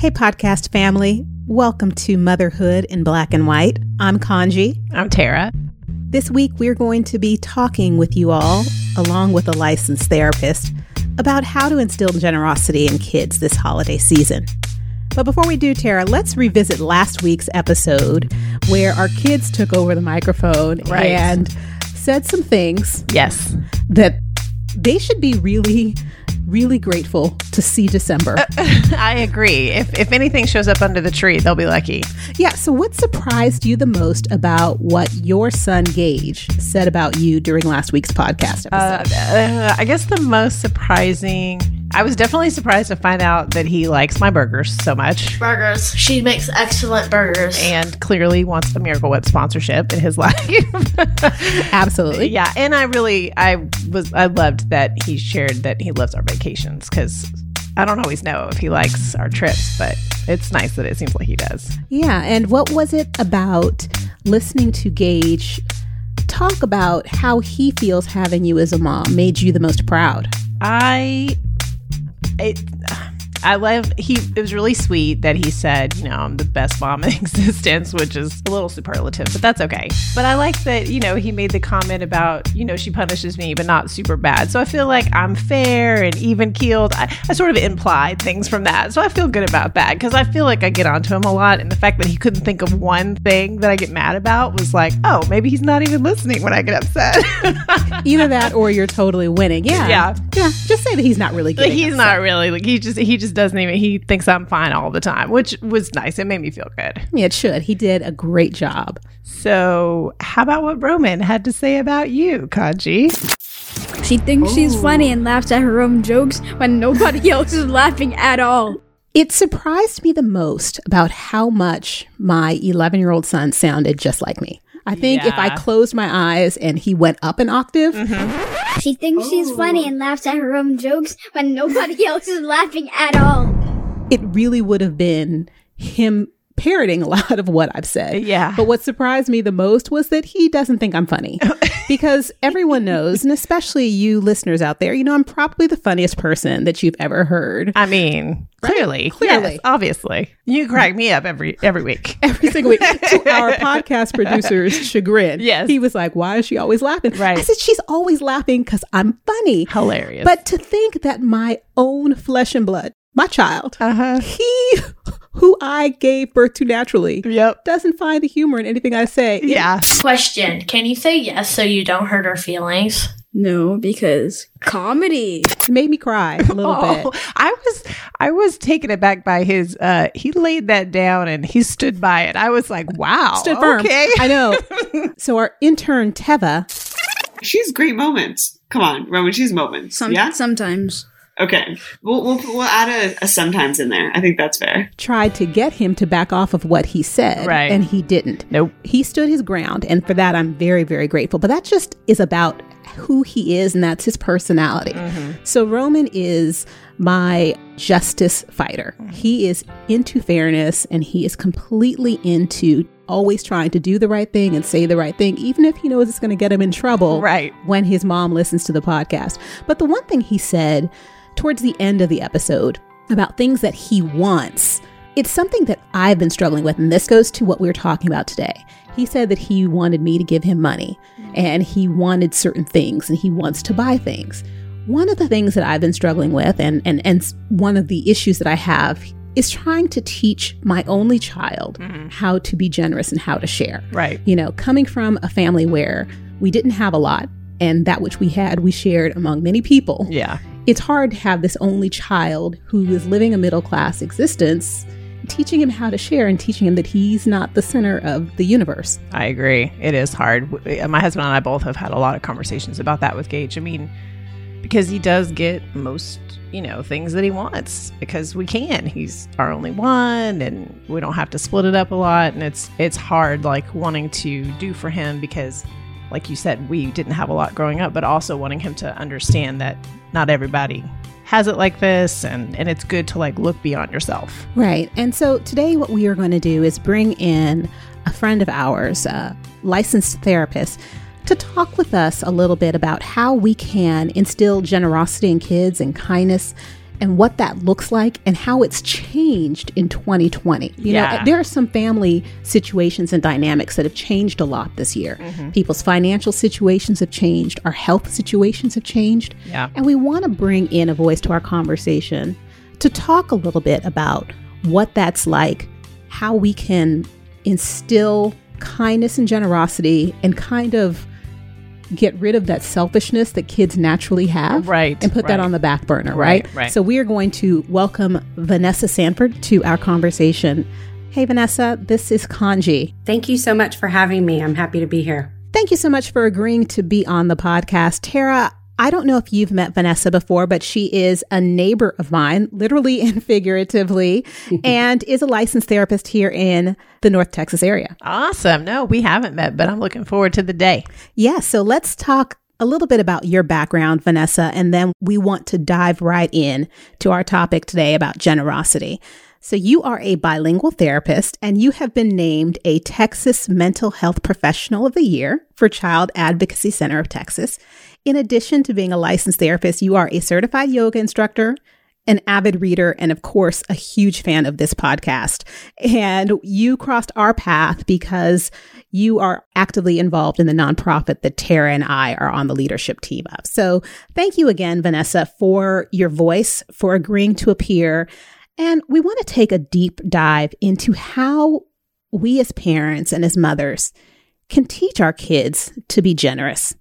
Hey, podcast family. Welcome to Motherhood in Black and White. I'm Kanji. I'm Tara. This week, we're going to be talking with you all, along with a licensed therapist, about how to instill generosity in kids this holiday season. But before we do, Tara, let's revisit last week's episode where our kids took over the microphone Right. and said some things Yes. that they should be really, really grateful to see December. I agree. If, if anything shows up under the tree, they'll be lucky. Yeah. So, what surprised you the most about what your son Gage said about you during last week's podcast episode? Uh, I guess the most surprising, I was definitely surprised to find out that he likes my burgers so much burgers. She makes excellent burgers. and clearly wants a Miracle Whip sponsorship in his life. Absolutely. yeah. And I really, I was, I loved that he shared that he loves our vacations because I don't always know if he likes our trips, but it's nice that it seems like he does. Yeah. And what was it about listening to Gage talk about how he feels having you as a mom made you the most proud? I it I love he it was really sweet that he said, you know, I'm the best mom in existence, which is a little superlative, but that's okay. But I like that, you know, he made the comment about, you know, she punishes me, but not super bad. So I feel like I'm fair and even keeled. I, I sort of implied things from that. So I feel good about that because I feel like I get onto him a lot. And the fact that he couldn't think of one thing that I get mad about was like, oh, maybe he's not even listening when I get upset. Either that or you're totally winning. Yeah. Yeah. Yeah. Just say that he's not really he's upset. not really like he just he just doesn't even he thinks I'm fine all the time, which was nice. It made me feel good. Yeah, it should. He did a great job. So how about what Roman had to say about you, Kaji? She thinks she's funny and laughs at her own jokes when nobody else is laughing at all. It surprised me the most about how much my 11 year old son sounded just like me. I think if I closed my eyes and he went up an octave, mm-hmm. She thinks she's oh. funny and laughs at her own jokes when nobody else is laughing at all. it really would have been him parroting a lot of what I've said. Yeah. But what surprised me the most was that he doesn't think I'm funny. because everyone knows, and especially you listeners out there, you know, I'm probably the funniest person that you've ever heard. I mean, clearly, Clearly. yes, obviously, you crack me up every every week. Every single week to our podcast producer's chagrin. Yes. He was like, Why is she always laughing? Right. I said, She's always laughing because I'm funny. Hilarious. But to think that my own flesh and blood, my child, uh huh. he who I gave birth to naturally, Yep. doesn't find the humor in anything I say. Yeah. Question Can you say yes so you don't hurt her feelings? No, because comedy. It made me cry a little Oh, bit. I was I was taken aback by his uh he laid that down and he stood by it. I was like, wow. Stood firm. Okay. I know. so our intern Teva She's great moments. Come on, Roman. She's moments. Some, yeah. Sometimes. Okay. We'll we'll, we'll add a, a sometimes in there. I think that's fair. tried to get him to back off of what he said, Right. and he didn't. Nope. He stood his ground, and for that, I'm very, very grateful. But that just is about who he is, and that's his personality. Mm-hmm. So Roman is my justice fighter. He is into fairness, and he is completely into always trying to do the right thing and say the right thing, even if he knows it's going to get him in trouble Right. when his mom listens to the podcast. But the one thing he said towards the end of the episode about things that he wants, it's something that I've been struggling with. And this goes to what we are talking about today. He said that he wanted me to give him money mm-hmm. and he wanted certain things and he wants to buy things. One of the things that I've been struggling with and, and, and one of the issues that I have is trying to teach my only child mm-hmm. how to be generous and how to share Right. you know, coming from a family where we didn't have a lot and that which we had, we shared among many people. Yeah. It's hard to have this only child who is living a middle class existence, teaching him how to share and teaching him that he's not the center of the universe. I agree. It is hard. Eh, my husband and I both have had a lot of conversations about that with Gage. I mean, because he does get most, you know, things that he wants because we can. He's our only one and we don't have to split it up a lot and it's it's hard like wanting to do for him because like you said, we didn't have a lot growing up, but also wanting him to understand that not everybody has it like this and and it's good to like look beyond yourself. Right. And so today, what we are going to do is bring in a friend of ours, a licensed therapist, to talk with us a little bit about how we can instill generosity in kids and kindness and what that looks like and how it's changed in 2020. You Yeah. know, there are some family situations and dynamics that have changed a lot this year. Mm-hmm. People's financial situations have changed, our health situations have changed. Yeah. And we want to bring in a voice to our conversation to talk a little bit about what that's like, how we can instill kindness and generosity and kind of get rid of that selfishness that kids naturally have Right, and put that on the back burner right, Right, right. so we are going to welcome vanessa sanford to our conversation hey vanessa this is kanji Thank you so much for having me. I'm happy to be here. Thank you so much for agreeing to be on the podcast. Tara, I don't know if you've met Vanessa before, but she is a neighbor of mine, literally and figuratively, and is a licensed therapist here in the North Texas area. Awesome. No, we haven't met, but I'm looking forward to the day. Yeah, so let's talk a little bit about your background, Vanessa, and then we want to dive right in to our topic today about generosity. So, you are a bilingual therapist and you have been named a Texas Mental Health Professional of the Year for Child Advocacy Center of Texas. In addition to being a licensed therapist, you are a certified yoga instructor, an avid reader, and of course, a huge fan of this podcast. And you crossed our path because you are actively involved in the nonprofit that Tara and I are on the leadership team of. So thank you again, Vanessa, for your voice, for agreeing to appear. And we want to take a deep dive into how we as parents and as mothers can teach our kids to be generous.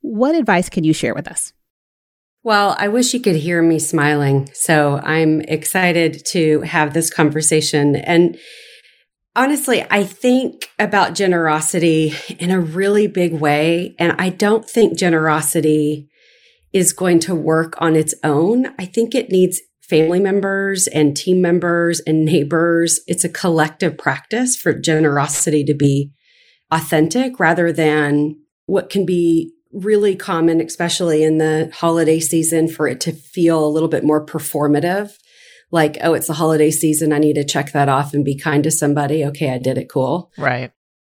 What advice can you share with us? Well, I wish you could hear me smiling. So I'm excited to have this conversation. And honestly, I think about generosity in a really big way. And I don't think generosity is going to work on its own. I think it needs family members and team members and neighbors. It's a collective practice for generosity to be authentic rather than what can be really common, especially in the holiday season, for it to feel a little bit more performative. Like, oh, it's the holiday season. I need to check that off and be kind to somebody. Okay, I did it. Cool. Right.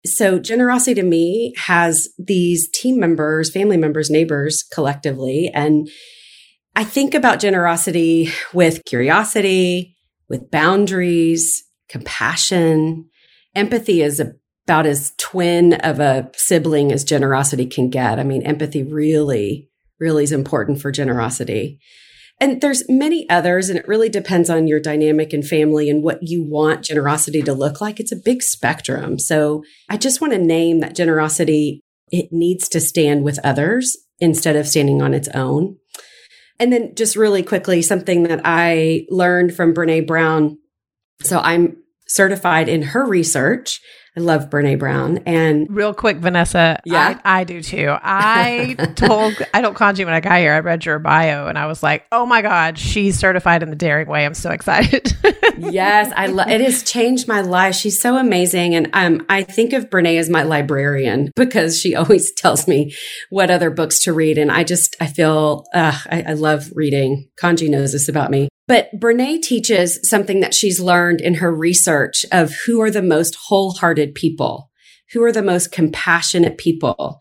So, generosity to me has these team members, family members, neighbors collectively. And I think about generosity with curiosity, with boundaries, compassion. Empathy is about as twin of a sibling as generosity can get. I mean, empathy really, really is important for generosity. And there's many others, and it really depends on your dynamic and family and what you want generosity to look like. It's a big spectrum. So I just want to name that generosity, it needs to stand with others instead of standing on its own. And then just really quickly, something that I learned from Brene Brown. So I'm certified in her research. I love Brene Brown. And Real quick, Vanessa. Yeah? I, I do too. I told, I don't kanji when I got here. I read your bio and I was like, oh my God, she's certified in the daring way. I'm so excited. yes, I lo- it has changed my life. She's so amazing, and um, I think of Brene as my librarian because she always tells me what other books to read, and I just I feel uh, I, I love reading. Kanji knows this about me. But Brene teaches something that she's learned in her research of who are the most wholehearted people, who are the most compassionate people.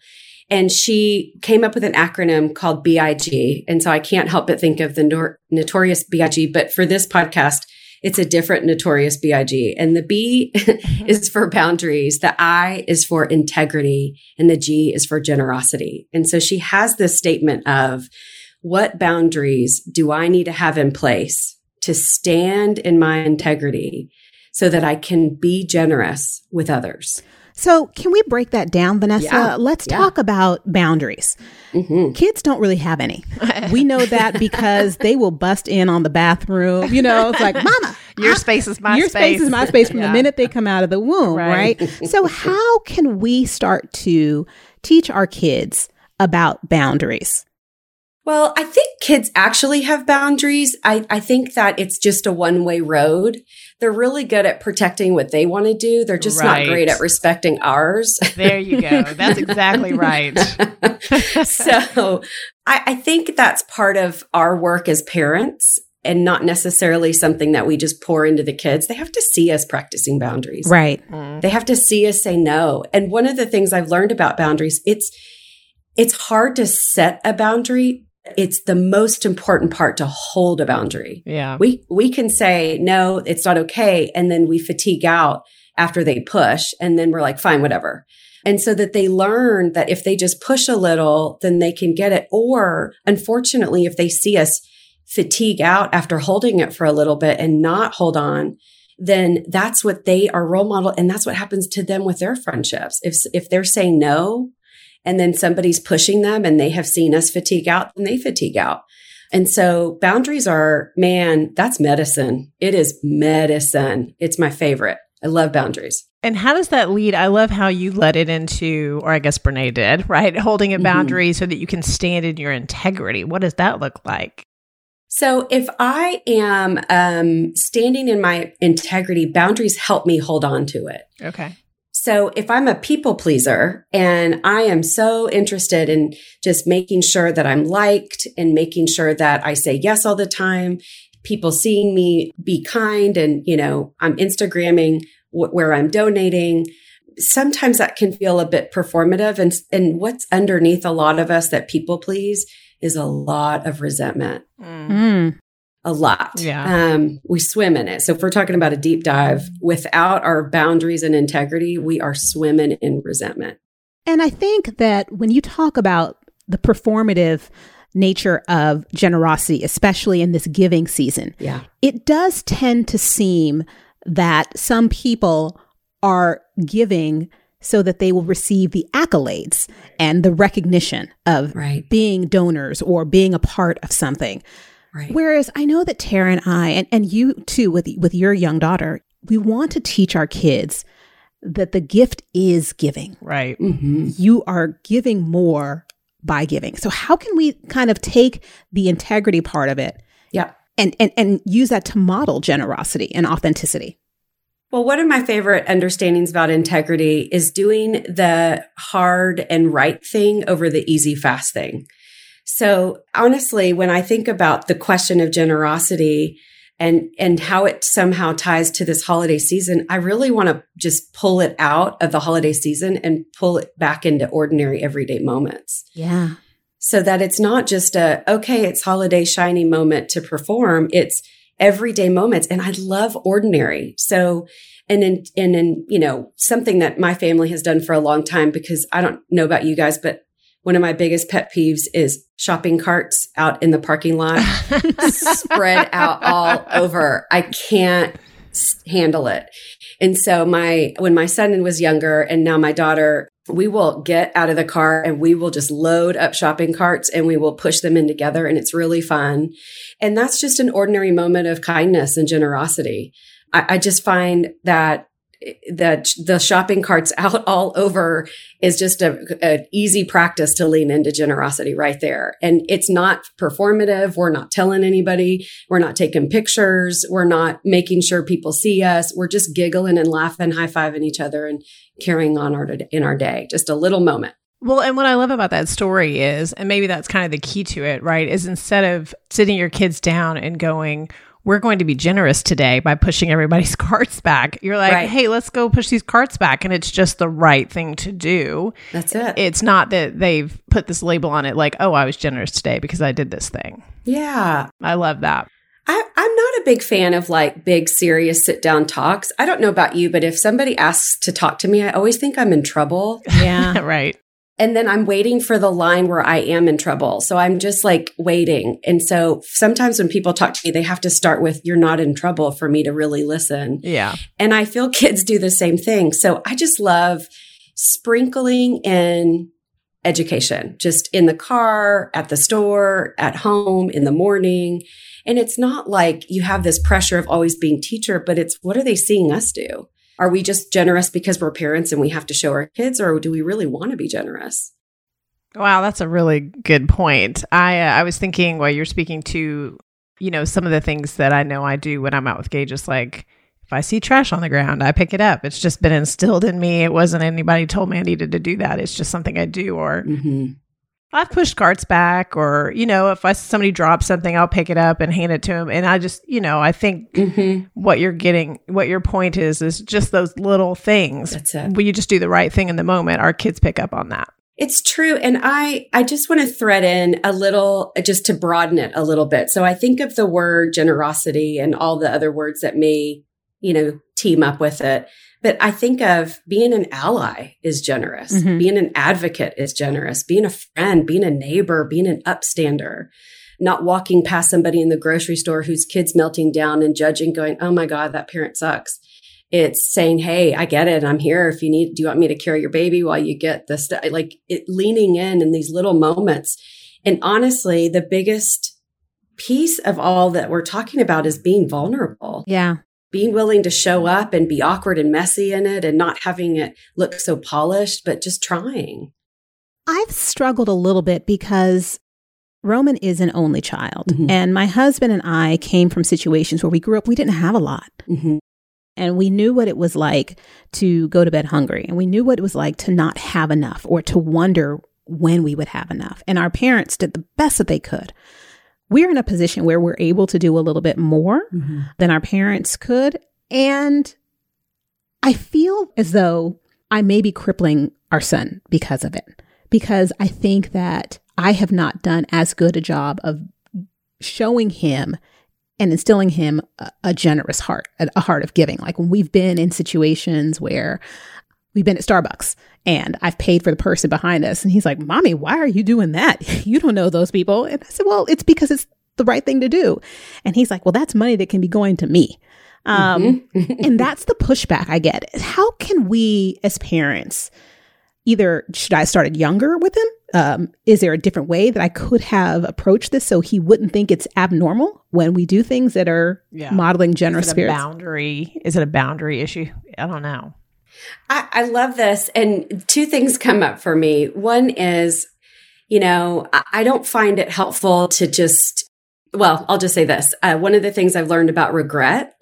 And she came up with an acronym called BIG. And so I can't help but think of the nor- notorious BIG. But for this podcast, it's a different notorious BIG. And the B mm-hmm. is for boundaries, the I is for integrity, and the G is for generosity. And so she has this statement of what boundaries do I need to have in place to stand in my integrity so that I can be generous with others? So, can we break that down, Vanessa? Yeah, Let's yeah. talk about boundaries. Mhm. Kids don't really have any. we know that because they will bust in on the bathroom. You know, it's like, Mama, Your I- space is my space. your space. space is my space from Yeah. the minute they come out of the womb, Right. right? so, how can we start to teach our kids about boundaries? Well, I think kids actually have boundaries. I, I think that it's just a one way road. They're really good at protecting what they want to do. They're just Right. not great at respecting ours. There you go. That's exactly right. so I, I think that's part of our work as parents and not necessarily something that we just pour into the kids. They have to see us practicing boundaries. Right. Mm-hmm. They have to see us say no. And one of the things I've learned about boundaries, it's it's hard to set a boundary it's the most important part to hold a boundary. Yeah. We we can say no, it's not okay and then we fatigue out after they push and then we're like fine whatever. And so that they learn that if they just push a little, then they can get it. Or unfortunately, if they see us fatigue out after holding it for a little bit and not hold on, then that's what they are role model. And that's what happens to them with their friendships. If, if they're saying no and then somebody's pushing them and they have seen us fatigue out, and they fatigue out. And so boundaries are, man, that's medicine. It is medicine. It's my favorite. I love boundaries. And how does that lead? I love how you led it into, or I guess Brene did, right? Holding a boundary mm-hmm. so that you can stand in your integrity. What does that look like? So if I am um, standing in my integrity, boundaries help me hold on to it. Okay. So if I'm a people pleaser and I am so interested in just making sure that I'm liked and making sure that I say yes all the time, people seeing me be kind and, you know, I'm Instagramming where I'm donating. Sometimes that can feel a bit performative. And, and what's underneath a lot of us that people please is a lot of resentment. Mm. A lot. Yeah. Um, we swim in it. So if we're talking about a deep dive, without our boundaries and integrity, we are swimming in resentment. And I think that when you talk about the performative nature of generosity, especially in this giving season, yeah. it does tend to seem that some people are giving so that they will receive the accolades and the recognition of right. being donors or being a part of something. Right. Whereas I know that Tara and I, and, and you too, with, with your young daughter, we want to teach our kids that the gift is giving. Right. Mm-hmm. You are giving more by giving. So how can we kind of take the integrity part of it yeah and, and, and use that to model generosity and authenticity. Well, one of my favorite understandings about integrity is doing the hard and right thing over the easy, fast thing. So honestly, when I think about the question of generosity and, and how it somehow ties to this holiday season, I really want to just pull it out of the holiday season and pull it back into ordinary everyday moments. Yeah so that it's not just a, okay, it's holiday shiny moment to perform. It's everyday moments. And I love ordinary. So, and in, and in, you know, something that my family has done for a long time because I don't know about you guys, but one of my biggest pet peeves is shopping carts out in the parking lot, spread out all over. I can't handle it. And so my, when my son was younger and now my daughter, we will get out of the car and we will just load up shopping carts and we will push them in together and it's really fun. And that's just an ordinary moment of kindness and generosity. I, I just find that that the shopping carts out all over is just a, a, easy practice to lean into generosity right there. And it's not performative. We're not telling anybody. We're not taking pictures. We're not making sure people see us. We're just giggling and laughing, high fiving each other and carrying on our, in our day. Just a little moment. Well, and what I love about that story is, and maybe that's kind of the key to it, right? Is instead of sitting your kids down and going, we're going to be generous today by pushing everybody's carts back. You're like, right. hey, let's go push these carts back. And it's just the right thing to do. That's it. It's not that they've put this label on it like, oh, I was generous today because I did this thing. Yeah. I love that. I, am not a big fan of like big, serious sit down talks. I don't know about you, but if somebody asks to talk to me, I always think I'm in trouble. Yeah. right. And then I'm waiting for the line where I am in trouble. So I'm just like waiting. And so sometimes when people talk to me, they have to start with, you're not in trouble for me to really listen. Yeah. And I feel kids do the same thing. So I just love sprinkling in education, just in the car, at the store, at home, in the morning. And it's not like you have this pressure of always being teacher, but it's what are they seeing us do? Are we just generous because we're parents and we have to show our kids, or do we really want to be generous? Wow, that's a really good point. I uh, I was thinking while you're speaking to, you know, some of the things that I know I do when I'm out with Gage, just like if I see trash on the ground, I pick it up. It's just been instilled in me. It wasn't anybody told me I needed to do that. It's just something I do. Or mm-hmm. I've pushed carts back, or you know, if I somebody drops something, I'll pick it up and hand it to them. And I just, you know, I think mm-hmm. what you're getting, what your point is, is just those little things. That's it. When you just do the right thing in the moment, our kids pick up on that. It's true. And I, I just want to thread in a little, just to broaden it a little bit. So I think of the word generosity and all the other words that may, you know, team up with it. But I think of being an ally is generous. Mhm. Being an advocate is generous. Being a friend, being a neighbor, being an upstander, not walking past somebody in the grocery store whose kid's melting down and judging, going, Oh my God, that parent sucks. It's saying, Hey, I get it. I'm here. If you need, do you want me to carry your baby while you get the stuff? Like it leaning in in these little moments. And honestly, the biggest piece of all that we're talking about is being vulnerable Yeah. Being willing to show up and be awkward and messy in it and not having it look so polished, but just trying. I've struggled a little bit because Roman is an only child. Mhm. And my husband and I came from situations where we grew up, we didn't have a lot. Mm-hmm. And we knew what it was like to go to bed hungry. And we knew what it was like to not have enough or to wonder when we would have enough. And our parents did the best that they could. We're in a position where we're able to do a little bit more mm-hmm. than our parents could. And I feel as though I may be crippling our son because of it, because I think that I have not done as good a job of showing him and instilling him a, a generous heart, a, a heart of giving. Like when we've been in situations where we've been at Starbucks and I've paid for the person behind us, and he's like, Mommy, why are you doing that? you don't know those people. And I said, Well, it's because it's the right thing to do. And he's like, Well, that's money that can be going to me. Um, and that's the pushback I get. How can we as parents either should I start it younger with him? Um, is there a different way that I could have approached this so he wouldn't think it's abnormal when we do things that are Yeah. modeling generous is it a spirits? boundary? Is it a boundary issue? I don't know. I, I love this. And two things come up for me. One is, you know, I, I don't find it helpful to just, well, I'll just say this. Uh, one of the things I've learned about regret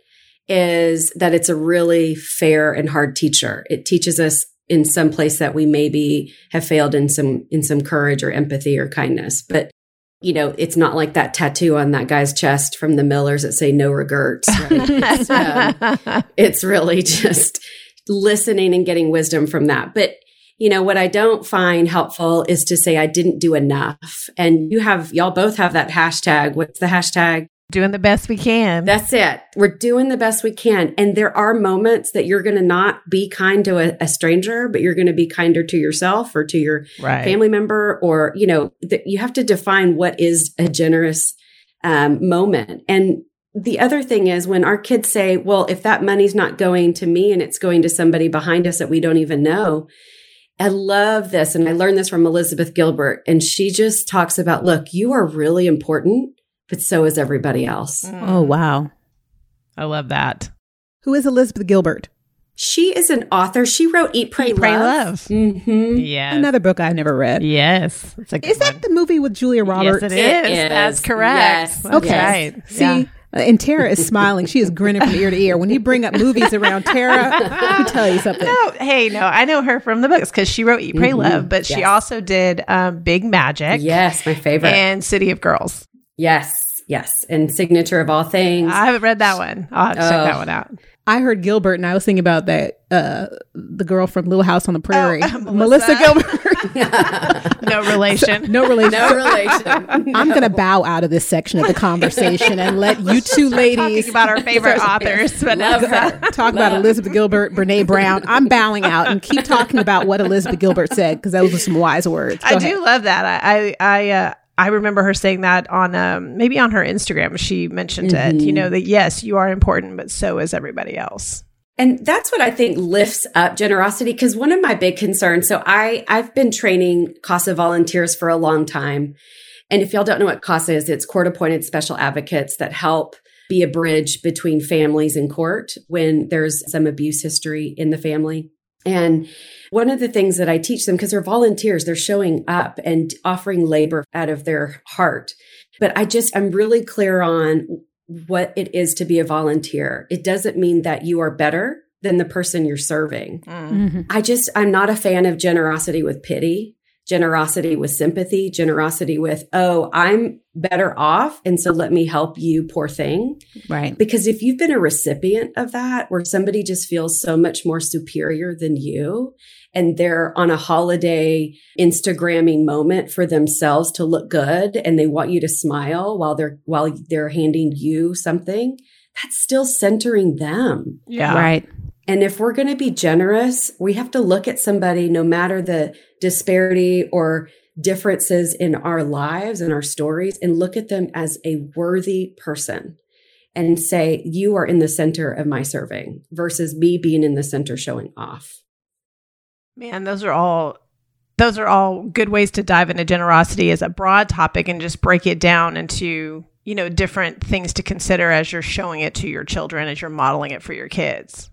is that it's a really fair and hard teacher. It teaches us in some place that we maybe have failed in some in some courage or empathy or kindness. But you know, it's not like that tattoo on that guy's chest from the Millers that say no regrets. Right? It's, um, it's really just listening and getting wisdom from that. But you know, what I don't find helpful is to say I didn't do enough. And you have, y'all both have that hashtag. What's the hashtag? Doing the best we can. That's it. We're doing the best we can. And there are moments that you're going to not be kind to a, a stranger, but you're going to be kinder to yourself or to your right. family member, or, you know, that you have to define what is a generous um, moment. And the other thing is when our kids say, well, if that money's not going to me and it's going to somebody behind us that we don't even know, I love this. And I learned this from Elizabeth Gilbert. And she just talks about, look, you are really important, but so is everybody else. Oh, wow. I love that. Who is Elizabeth Gilbert? She is an author. She wrote Eat, Pray, Eat, Pray, Love. Love. Mm-hmm. Yes. Another book I've never read. Yes. It's a good Is that one. the movie with Julia Roberts? Yes, it It is. is. That's correct. Yes. That's Okay. right. See, Yeah. Uh, and Tara is smiling. She is grinning from ear to ear. When you bring up movies around Tara, let me tell you something. No, hey, no, I know her from the books because she wrote Eat, Pray, Mhm. Love, but she also did um, Big Magic Yes, my favorite. and City of Girls. yes, yes. And Signature of All Things. I haven't read that one. I'll have to check Oh. that one out. I heard Gilbert, and I was thinking about that uh, the girl from Little House on the Prairie, Oh, Melissa. Melissa. Gilbert. No relation. no relation. no relation. I'm going to bow out of this section of the conversation and let you two ladies Talking about our favorite authors, but Love talk about Elizabeth Gilbert, Brene Brown. I'm bowing out and keep talking about what Elizabeth Gilbert said because those were some wise words. Go I ahead. do love that. I I I, uh, I remember her saying that on um, maybe on her Instagram. She mentioned it. You know that yes, you are important, but so is everybody else. And that's what I think lifts up generosity. Cause one of my big concerns, so I, I've been training CASA volunteers for a long time. And if y'all don't know what CASA is, it's court appointed special advocates that help be a bridge between families in court when there's some abuse history in the family. And one of the things that I teach them, because they're volunteers, they're showing up and offering labor out of their heart. But I just, I'm really clear on what it is to be a volunteer. It doesn't mean that you are better than the person you're serving. Mhm. I just, I'm not a fan of generosity with pity. Generosity with sympathy, generosity with, oh, I'm better off. And so let me help you, poor thing. Right. Because if you've been a recipient of that, where somebody just feels so much more superior than you, and they're on a holiday Instagramming moment for themselves to look good, and they want you to smile while they're while they're handing you something, that's still centering them. Yeah. Right. And if we're going to be generous, we have to look at somebody, no matter the disparity or differences in our lives and our stories, and look at them as a worthy person and say, You are in the center of my serving versus me being in the center showing off. Man, those are all those are all good ways to dive into generosity as a broad topic and just break it down into, you know, different things to consider as you're showing it to your children, as you're modeling it for your kids.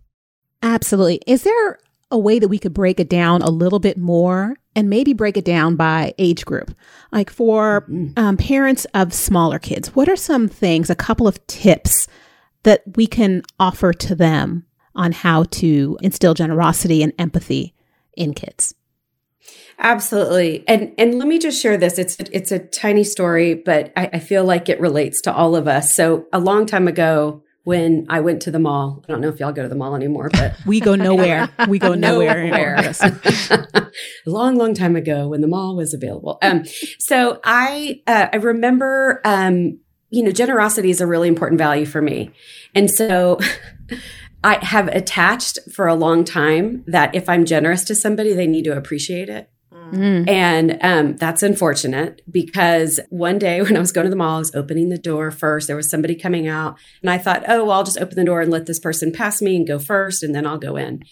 Absolutely. Is there a way that we could break it down a little bit more and maybe break it down by age group? Like for um, parents of smaller kids, what are some things, a couple of tips that we can offer to them on how to instill generosity and empathy in kids? Absolutely. And and let me just share this. It's it's a tiny story, but I, I feel like it relates to all of us. So a long time ago, when I went to the mall. I don't know if y'all go to the mall anymore, but We go nowhere. We go nowhere. Yes. a long, long time ago when the mall was available. Um, so I uh, I remember um, you know, generosity is a really important value for me. And so I have attached for a long time that if I'm generous to somebody, they need to appreciate it. Mm. And um, that's unfortunate because one day when I was going to the mall, I was opening the door first. There was somebody coming out, and I thought, oh, well, I'll just open the door and let this person pass me and go first, and then I'll go in.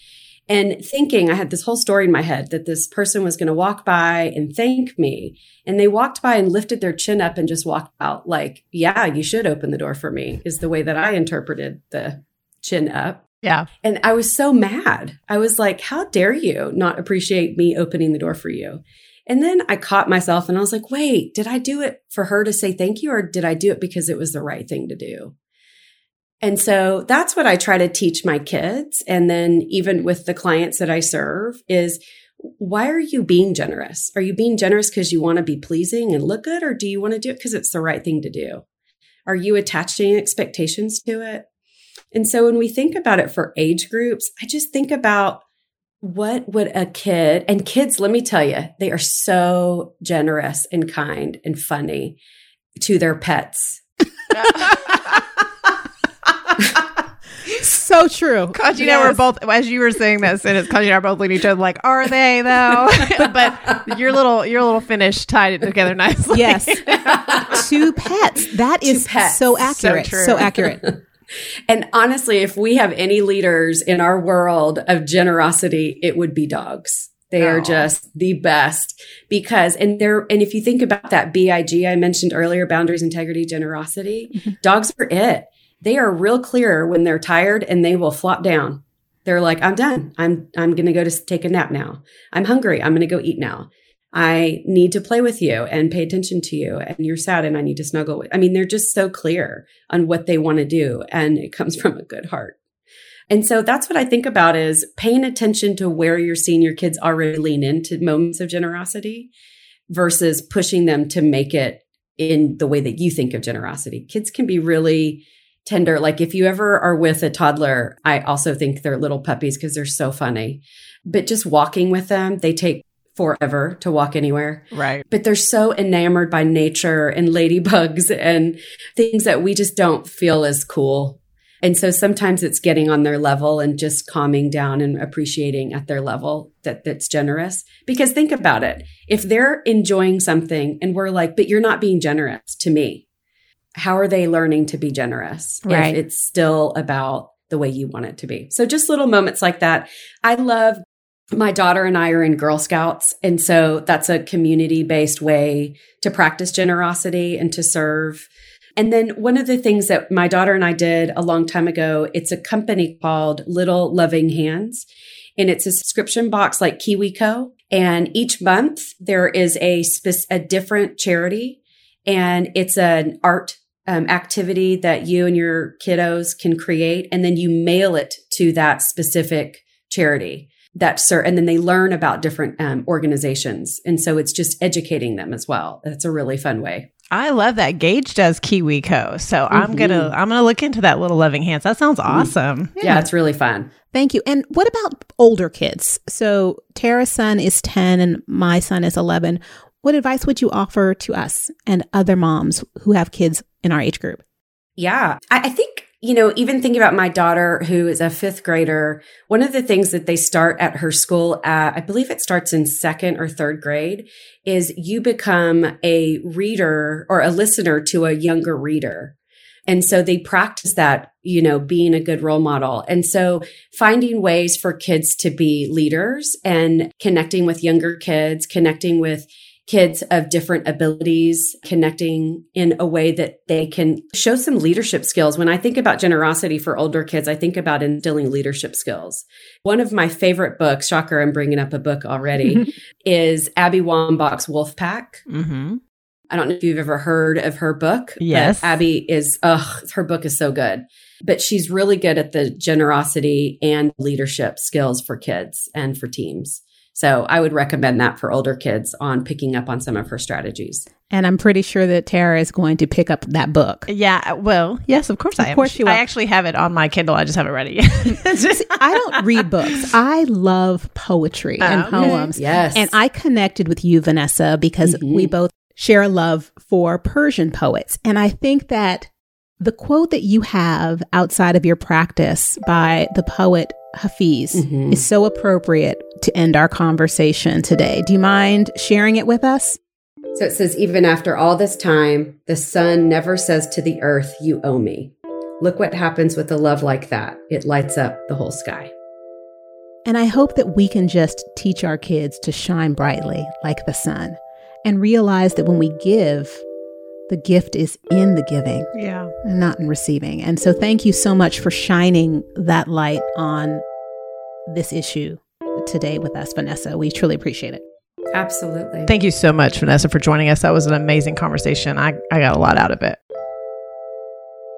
And thinking, I had this whole story in my head that this person was going to walk by and thank me. And they walked by and lifted their chin up and just walked out, like, yeah, you should open the door for me, is the way that I interpreted the chin up. Yeah. And I was so mad. I was like, how dare you not appreciate me opening the door for you? And then I caught myself and I was like, wait, did I do it for her to say thank you or did I do it because it was the right thing to do? And so that's what I try to teach my kids. And then even with the clients that I serve is why are you being generous? Are you being generous because you want to be pleasing and look good or do you want to do it because it's the right thing to do? Are you attaching expectations to it? And so when we think about it for age groups, I just think about what would a kid and kids, let me tell you, they are so generous and kind and funny to their pets. so true. Kaji and I were both, as you were saying this, and it's Kaji and I are both looking at each other like, are they though? but your little, your little finish tied it together nicely. Yes. Two pets. That is pets. so accurate. true. So, accurate. And honestly, if we have any leaders in our world of generosity, it would be dogs. They are just the best because, and they're, and if you think about that BIG I mentioned earlier, boundaries, integrity, generosity, mm-hmm. dogs are it. They are real clear when they're tired and they will flop down. They're like, I'm done. I'm, I'm going to go to take a nap now. I'm hungry. I'm going to go eat now. I need to play with you and pay attention to you and you're sad and I need to snuggle with. I mean, they're just so clear on what they want to do and it comes from a good heart. And so that's what I think about is paying attention to where you're seeing your kids already lean into moments of generosity versus pushing them to make it in the way that you think of generosity. Kids can be really tender. Like if you ever are with a toddler, I also think they're little puppies because they're so funny. But just walking with them, they take forever to walk anywhere Right. but they're so enamored by nature and ladybugs and things that we just don't feel as cool. And so sometimes it's getting on their level and just calming down and appreciating at their level that that's generous. Because think about it. If they're enjoying something and we're like, but you're not being generous to me, how are they learning to be generous Right. if it's still about the way you want it to be? So just little moments like that. I love my daughter and I are in Girl Scouts. And so that's a community based way to practice generosity and to serve. And then one of the things that my daughter and I did a long time ago, it's a company called Little Loving Hands. And it's a subscription box like KiwiCo. And each month there is a, spec- a different charity and it's an art um, activity that you and your kiddos can create. And then you mail it to that specific charity that serve, and then they learn about different um, organizations. And so it's just educating them as well. That's a really fun way. I love that Gage does KiwiCo. So I'm gonna I'm gonna look into that little loving hands. That sounds awesome. Yeah, it's really fun. Thank you. And what about older kids? So Tara's son is 10 and my son is 11. What advice would you offer to us and other moms who have kids in our age group? Yeah. I, I think, you know, even thinking about my daughter who is a fifth grader, one of the things that they start at her school, at, I believe it starts in second or third grade, is you become a reader or a listener to a younger reader. And so they practice that, you know, being a good role model. And so finding ways for kids to be leaders and connecting with younger kids, connecting with kids of different abilities connecting in a way that they can show some leadership skills. When I think about generosity for older kids, I think about instilling leadership skills. One of my favorite books, shocker, I'm bringing up a book already, is Abby Wambach's Wolf Pack. Mm-hmm. I don't know if you've ever heard of her book. Yes. Abby is, ugh, her book is so good. But she's really good at the generosity and leadership skills for kids and for teams. So I would recommend that for older kids on picking up on some of her strategies. And I'm pretty sure that Tara is going to pick up that book. Yeah, well, yes, of course I Of course she will. I actually have it on my Kindle. I just haven't read it yet. It's just- I don't read books. I love poetry and Okay. poems. Yes. And I connected with you, Vanessa, because Mhm. we both share a love for Persian poets. And I think that the quote that you have outside of your practice by the poet Hafiz Mhm. is so appropriate to end our conversation today. Do you mind sharing it with us? So it says, even after all this time, the sun never says to the earth, You owe me. Look what happens with a love like that. It lights up the whole sky. And I hope that we can just teach our kids to shine brightly like the sun and realize that when we give, the gift is in the giving yeah. and not in receiving. And so thank you so much for shining that light on this issue today with us, Vanessa. We truly appreciate it. Absolutely. Thank you so much, Vanessa, for joining us. That was an amazing conversation. I, I got a lot out of it.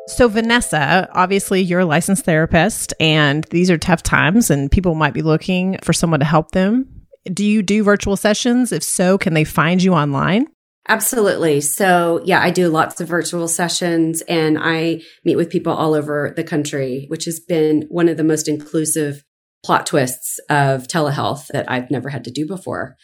So, Vanessa, obviously, you're a licensed therapist, and these are tough times, and people might be looking for someone to help them. Do you do virtual sessions? If so, can they find you online? Absolutely. So, yeah, I do lots of virtual sessions and I meet with people all over the country, which has been one of the most inclusive plot twists of telehealth that I've never had to do before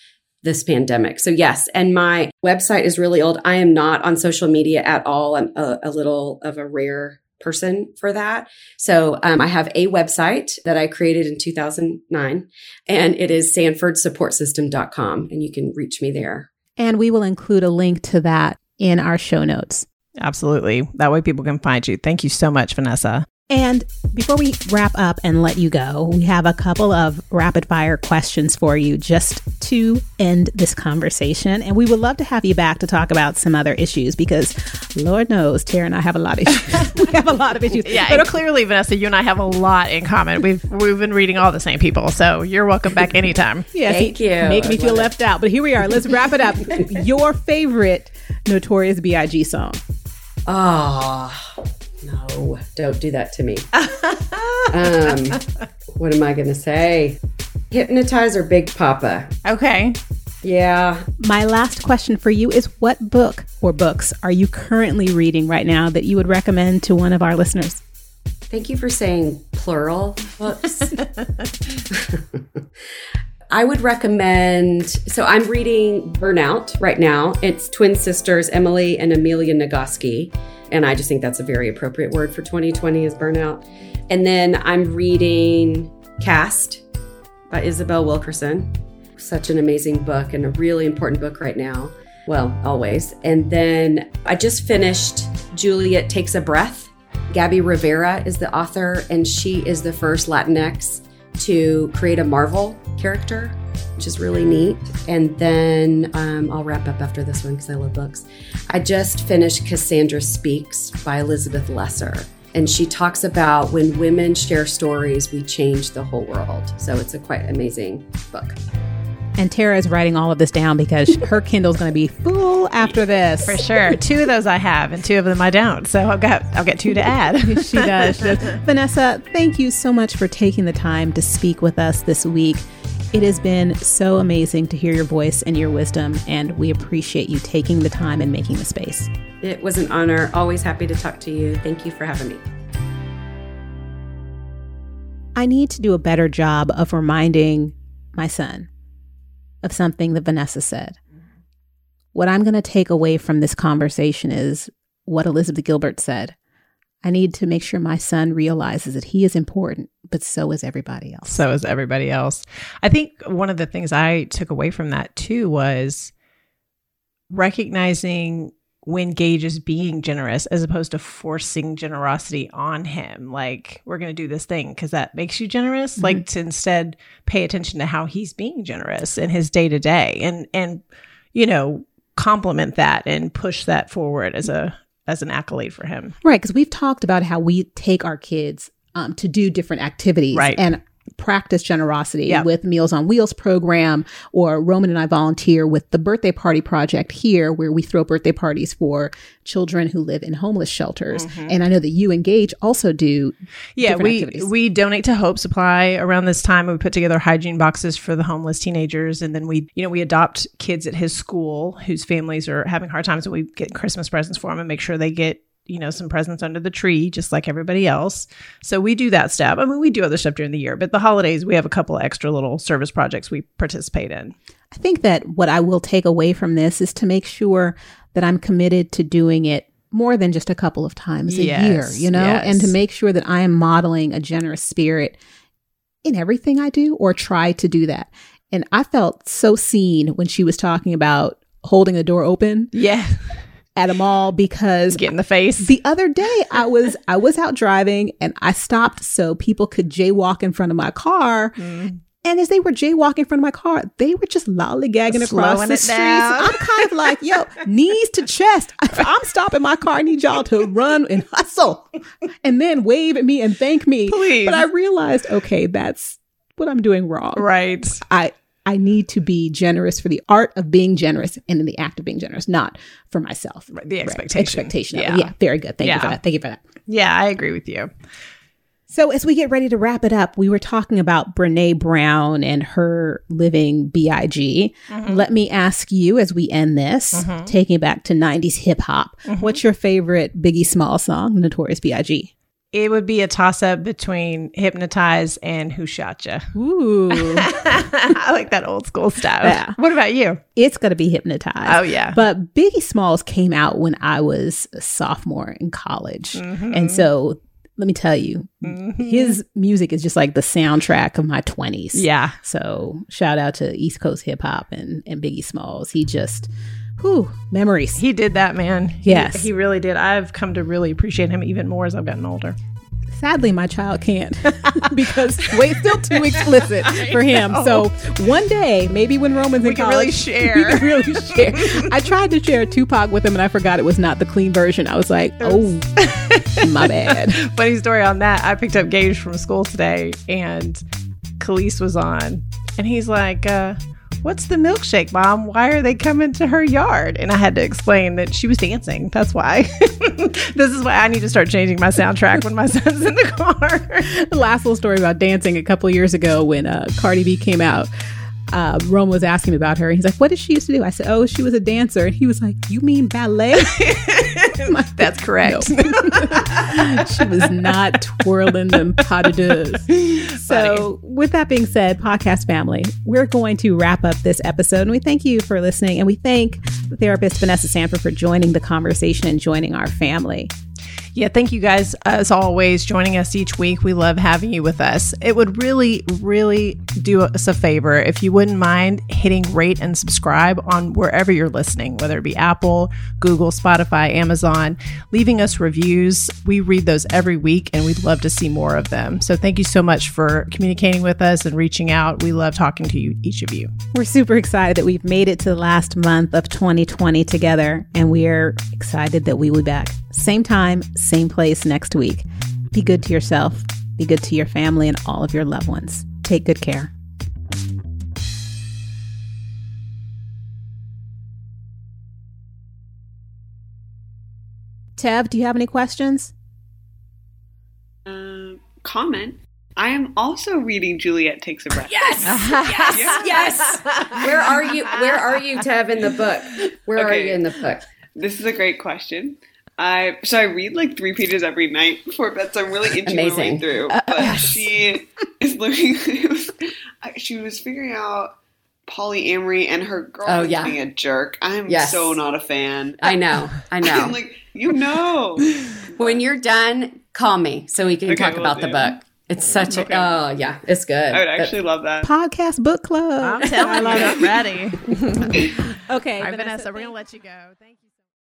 this pandemic. So, yes. And my website is really old. I am not on social media at all. I'm a, a little of a rare person for that. So um, I have a website that I created in 2009 and it is sanfordsupportsystem.com and you can reach me there. And we will include a link to that in our show notes. Absolutely. That way people can find you. Thank you so much, Vanessa. And before we wrap up and let you go, we have a couple of rapid fire questions for you just to end this conversation. And we would love to have you back to talk about some other issues because Lord knows Tara and I have a lot of issues. we have a lot of issues. Yeah, But and clearly, Vanessa, you and I have a lot in common. We've we've been reading all the same people, so you're welcome back anytime. Yes, Thank you. Make me feel it. left out. But here we are. Let's wrap it up. Your favorite Notorious B.I.G. song. Oh, no, don't do that to me. um, what am I going to say? Hypnotize or Big Poppa? Okay. Yeah. My last question for you is what book or books are you currently reading right now that you would recommend to one of our listeners? Thank you for saying plural books. I would recommend. So I'm reading Burnout right now. It's twin sisters Emily and Amelia Nagoski, and I just think that's a very appropriate word for 2020 is burnout. And then I'm reading Caste by Isabel Wilkerson. Such an amazing book and a really important book right now. Well, always. And then I just finished Juliet Takes a Breath. Gabby Rivera is the author, and she is the first Latinx to create a Marvel character, which is really neat. And then um, I'll wrap up after this one because I love books. I just finished Cassandra Speaks by Elizabeth Lesser. And she talks about when women share stories, we change the whole world. So it's a quite amazing book. And Tara is writing all of this down because her Kindle's going to be full after this. For sure. two of those I have, and two of them I don't. So I've got I'll get two to add. she does. She does. Vanessa, thank you so much for taking the time to speak with us this week. It has been so amazing to hear your voice and your wisdom, and we appreciate you taking the time and making the space. It was an honor. Always happy to talk to you. Thank you for having me. I need to do a better job of reminding my son of something that Vanessa said. What I'm going to take away from this conversation is what Elizabeth Gilbert said. I need to make sure my son realizes that he is important, but so is everybody else. So is everybody else. I think one of the things I took away from that too was recognizing when Gage is being generous as opposed to forcing generosity on him. Like, we're going to do this thing because that makes you generous. Mm-hmm. Like, to instead pay attention to how he's being generous in his day to day and, and, you know, compliment that and push that forward as a, as an accolade for him. Right, because we've talked about how we take our kids um, to do different activities, Right. And practice generosity Yeah. with Meals on Wheels program, or Roman and I volunteer with the birthday party project here, where we throw birthday parties for children who live in homeless shelters. Mm-hmm. And I know that you engage also do. Yeah, we activities. we donate to Hope Supply around this time. We put together hygiene boxes for the homeless teenagers, and then we, you know, we adopt kids at his school whose families are having hard times, and we get Christmas presents for them and make sure they get you know some presents under the tree just like everybody else. So we do that stuff. I mean, we do other stuff during the year, but the holidays we have a couple extra little service projects we participate in. I think that what I will take away from this is to make sure that I'm committed to doing it more than just a couple of times a year, you know, yes. and to make sure that I am modeling a generous spirit in everything I do or try to do that. And I felt so seen when she was talking about holding the door open Yeah, at a mall because get in the face. the other day I was I was out driving and I stopped so people could jaywalk in front of my car. Mm. And as they were jaywalking in front of my car, they were just lollygagging across the streets. down. I'm kind of like, yo, knees to chest. I'm stopping my car, I need y'all to run and hustle and then wave at me and thank me. Please. But I realized, okay, that's what I'm doing wrong. right. I I need to be generous for the art of being generous and in the act of being generous, not for myself. Right, the Right. expectation. Expectation. Yeah. yeah. Very good. Thank you for that. Thank you for that. Yeah, I agree with you. So, as we get ready to wrap it up, we were talking about Brene Brown and her living BIG. Mm-hmm. Let me ask you as we end this, mm-hmm. taking it back to 90s hip hop, mm-hmm. what's your favorite Biggie Small song, Notorious B.I.G.? It would be a toss up between Hypnotize and Who Shot Ya. Ooh, I like that old school stuff. Yeah. What about you? it's going to be Hypnotized. Oh, yeah. But Biggie Smalls came out when I was a sophomore in college. Mm-hmm. And so, let me tell you, mm-hmm. his music is just like the soundtrack of my 20s. Yeah. So shout out to East Coast hip hop and, and Biggie Smalls. He just, whew, memories. He did that, man. Yes. He, really did. I've come to really appreciate him even more as I've gotten older. Sadly, my child can't because wait, still too explicit for him. So one day, maybe when Roman's in We can really share. we can really share. I tried to share Tupac with him, and I forgot it was not the clean version. I was like, oh, my bad. Funny story on that. I picked up Gage from school today and Kelis was on. And he's like, uh, What's the milkshake, mom? Why are they coming to her yard? And I had to explain that she was dancing. That's why. this is why I need to start changing my soundtrack when my son's in the car. the last little story about dancing a couple years ago when uh, Cardi B came out. Uh, Rome was asking me about her, and he's like, "What did she used to do?" I said, "Oh, she was a dancer." And he was like, "You mean ballet?" That's correct. she was not twirling them pas de deux. So, with that being said, podcast family, we're going to wrap up this episode, and we thank you for listening, and we thank therapist Vanessa Sanford for joining the conversation and joining our family. Yeah, thank you guys as always joining us each week. We love having you with us. It would really, really do us a favor if you wouldn't mind hitting rate and subscribe on wherever you're listening, whether it be Apple, Google, Spotify, Amazon, leaving us reviews. We read those every week and we'd love to see more of them. So thank you so much for communicating with us and reaching out. We love talking to you, each of you. We're super excited that we've made it to the last month of 2020 together, and we are excited that we will be back. Same time, same place next week. Be good to yourself, be good to your family and all of your loved ones. Take good care. Tev, do you have any questions? Uh, comment. I am also reading Juliet Takes a Breath. Yes, yes, yes. Where are you? Where are you, Tev, in the book? Where are you in the book? This is a great question. I so I read like three pages every night before bed, so I'm really inching my way Amazing. through. Uh, but she is looking. Was, she was figuring out polyamory, and her girlfriend's Oh, yeah. being a jerk. I'm Yes. so not a fan. I know, I know. I'm know. like, you know. when you're done, call me so we can Okay, talk will about the book. It's such Okay. a oh yeah, it's good. I would actually love that. Podcast book club. I'm telling you, I'm ready. okay, All right, Vanessa, Vanessa, we're gonna let you go. Thank you.